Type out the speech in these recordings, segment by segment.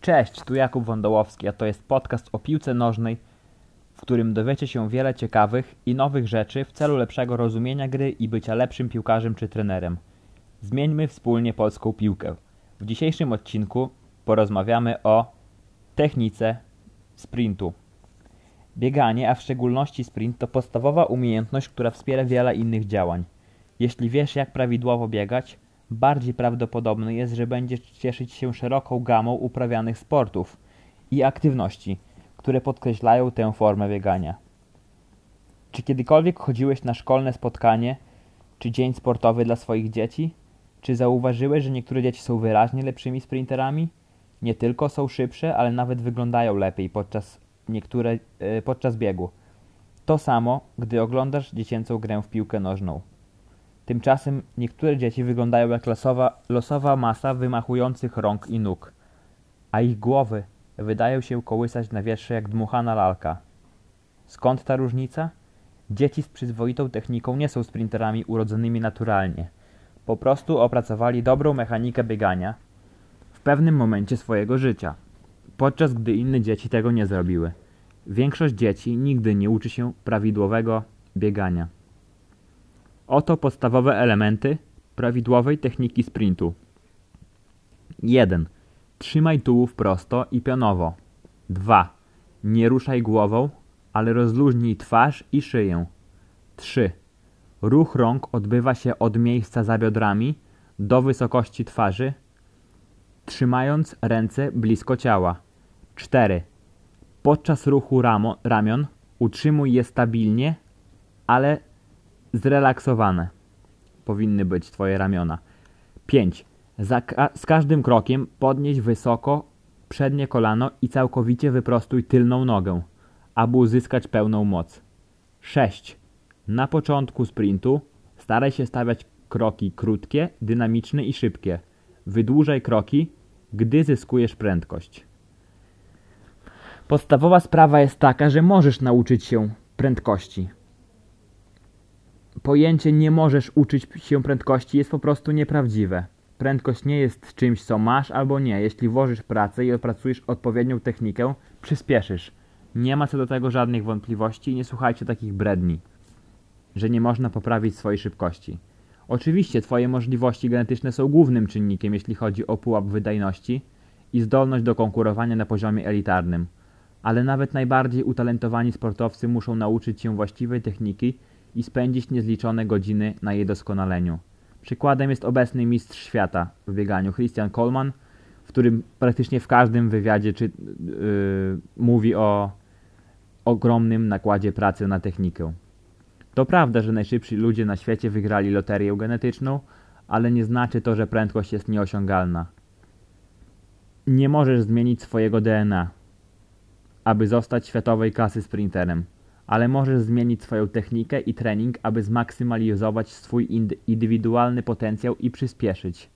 Cześć, tu Jakub Wądołowski, a to jest podcast o piłce nożnej, w którym dowiecie się wiele ciekawych i nowych rzeczy w celu lepszego rozumienia gry i bycia lepszym piłkarzem czy trenerem. Zmieńmy wspólnie polską piłkę. W dzisiejszym odcinku porozmawiamy o technice sprintu. Bieganie, a w szczególności sprint, to podstawowa umiejętność, która wspiera wiele innych działań. Jeśli wiesz, jak prawidłowo biegać, bardziej prawdopodobne jest, że będziesz cieszyć się szeroką gamą uprawianych sportów i aktywności, które podkreślają tę formę biegania. Czy kiedykolwiek chodziłeś na szkolne spotkanie czy dzień sportowy dla swoich dzieci? Czy zauważyłeś, że niektóre dzieci są wyraźnie lepszymi sprinterami? Nie tylko są szybsze, ale nawet wyglądają lepiej podczas, niektóre, yy, podczas biegu. To samo, gdy oglądasz dziecięcą grę w piłkę nożną. Tymczasem niektóre dzieci wyglądają jak losowa, losowa masa wymachujących rąk i nóg, a ich głowy wydają się kołysać na wietrze jak dmuchana lalka. Skąd ta różnica? Dzieci z przyzwoitą techniką nie są sprinterami urodzonymi naturalnie. Po prostu opracowali dobrą mechanikę biegania w pewnym momencie swojego życia, podczas gdy inne dzieci tego nie zrobiły. Większość dzieci nigdy nie uczy się prawidłowego biegania. Oto podstawowe elementy prawidłowej techniki sprintu. 1. Trzymaj tułów prosto i pionowo. 2. Nie ruszaj głową, ale rozluźnij twarz i szyję. 3. Ruch rąk odbywa się od miejsca za biodrami do wysokości twarzy, trzymając ręce blisko ciała. 4. Podczas ruchu ramo, ramion utrzymuj je stabilnie, ale zrelaksowane powinny być Twoje ramiona. 5. Ka z każdym krokiem podnieś wysoko przednie kolano i całkowicie wyprostuj tylną nogę, aby uzyskać pełną moc. 6. Na początku sprintu staraj się stawiać kroki krótkie, dynamiczne i szybkie. Wydłużaj kroki, gdy zyskujesz prędkość. Podstawowa sprawa jest taka, że możesz nauczyć się prędkości pojęcie nie możesz uczyć się prędkości jest po prostu nieprawdziwe. Prędkość nie jest czymś, co masz albo nie. Jeśli włożysz pracę i opracujesz odpowiednią technikę, przyspieszysz. Nie ma co do tego żadnych wątpliwości i nie słuchajcie takich bredni, że nie można poprawić swojej szybkości. Oczywiście Twoje możliwości genetyczne są głównym czynnikiem, jeśli chodzi o pułap wydajności i zdolność do konkurowania na poziomie elitarnym. Ale nawet najbardziej utalentowani sportowcy muszą nauczyć się właściwej techniki i spędzić niezliczone godziny na jej doskonaleniu. Przykładem jest obecny mistrz świata w bieganiu Christian Coleman, w którym praktycznie w każdym wywiadzie czy, yy, mówi o ogromnym nakładzie pracy na technikę. To prawda, że najszybsi ludzie na świecie wygrali loterię genetyczną, ale nie znaczy to, że prędkość jest nieosiągalna. Nie możesz zmienić swojego DNA, aby zostać światowej klasy sprinterem ale możesz zmienić swoją technikę i trening, aby zmaksymalizować swój indywidualny potencjał i przyspieszyć.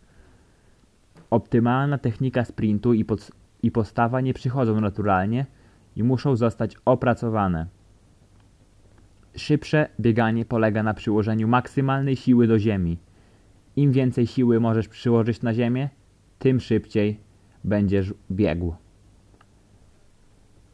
Optymalna technika sprintu i, pod, i postawa nie przychodzą naturalnie i muszą zostać opracowane. Szybsze bieganie polega na przyłożeniu maksymalnej siły do ziemi. Im więcej siły możesz przyłożyć na ziemię, tym szybciej będziesz biegł.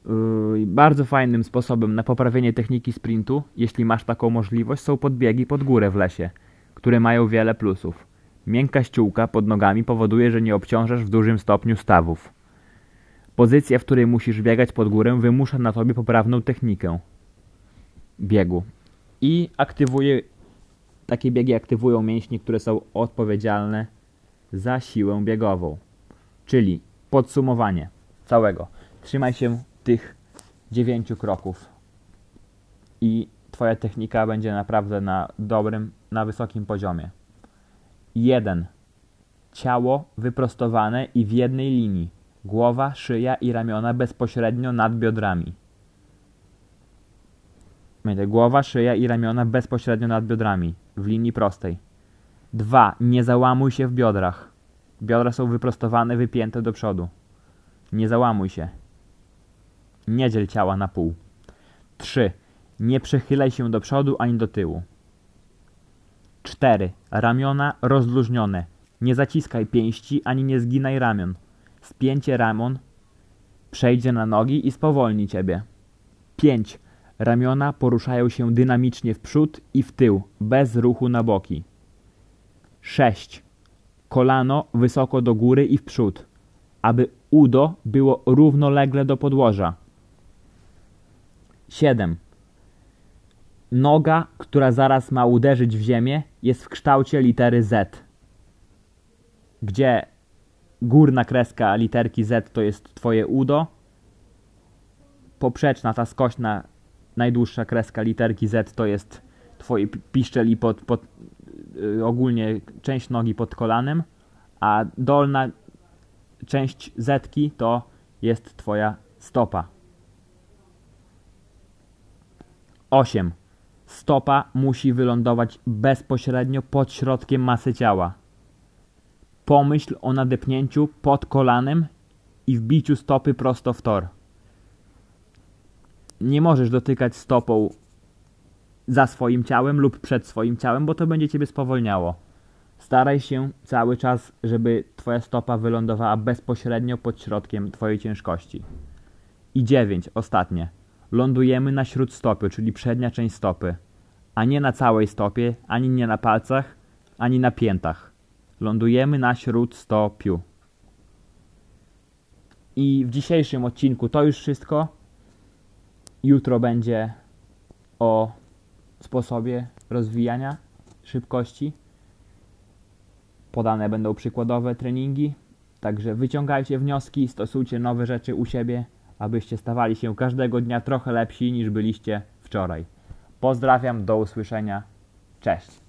Yy, bardzo fajnym sposobem na poprawienie techniki sprintu, jeśli masz taką możliwość, są podbiegi pod górę w lesie, które mają wiele plusów. Miękka ściółka pod nogami powoduje, że nie obciążasz w dużym stopniu stawów. Pozycja, w której musisz biegać pod górę, wymusza na tobie poprawną technikę biegu i aktywuje takie biegi aktywują mięśnie, które są odpowiedzialne za siłę biegową. Czyli podsumowanie całego. Trzymaj się tych dziewięciu kroków i Twoja technika będzie naprawdę na dobrym, na wysokim poziomie. 1. Ciało wyprostowane i w jednej linii. Głowa, szyja i ramiona bezpośrednio nad biodrami. Głowa, szyja i ramiona bezpośrednio nad biodrami, w linii prostej. 2. Nie załamuj się w biodrach. Biodra są wyprostowane, wypięte do przodu. Nie załamuj się. Nie dziel ciała na pół. 3. Nie przechylaj się do przodu ani do tyłu. 4. Ramiona rozluźnione. Nie zaciskaj pięści ani nie zginaj ramion. Spięcie ramion przejdzie na nogi i spowolni ciebie. 5. Ramiona poruszają się dynamicznie w przód i w tył, bez ruchu na boki. 6. Kolano wysoko do góry i w przód, aby udo było równolegle do podłoża. 7. Noga, która zaraz ma uderzyć w ziemię, jest w kształcie litery Z, gdzie górna kreska literki Z to jest twoje udo, poprzeczna, ta skośna, najdłuższa kreska literki Z to jest twoje pi- piszczel i pod, pod, y, ogólnie część nogi pod kolanem, a dolna część zetki to jest twoja stopa. 8. Stopa musi wylądować bezpośrednio pod środkiem masy ciała. Pomyśl o nadepnięciu pod kolanem i wbiciu stopy prosto w tor. Nie możesz dotykać stopą za swoim ciałem lub przed swoim ciałem, bo to będzie ciebie spowolniało. Staraj się cały czas, żeby twoja stopa wylądowała bezpośrednio pod środkiem twojej ciężkości. I 9. Ostatnie. Lądujemy na śródstopie, czyli przednia część stopy, a nie na całej stopie, ani nie na palcach, ani na piętach. Lądujemy na śródstopiu. I w dzisiejszym odcinku to już wszystko. Jutro będzie o sposobie rozwijania szybkości. Podane będą przykładowe treningi, także wyciągajcie wnioski, stosujcie nowe rzeczy u siebie, abyście stawali się każdego dnia trochę lepsi niż byliście wczoraj. Pozdrawiam, do usłyszenia. Cześć.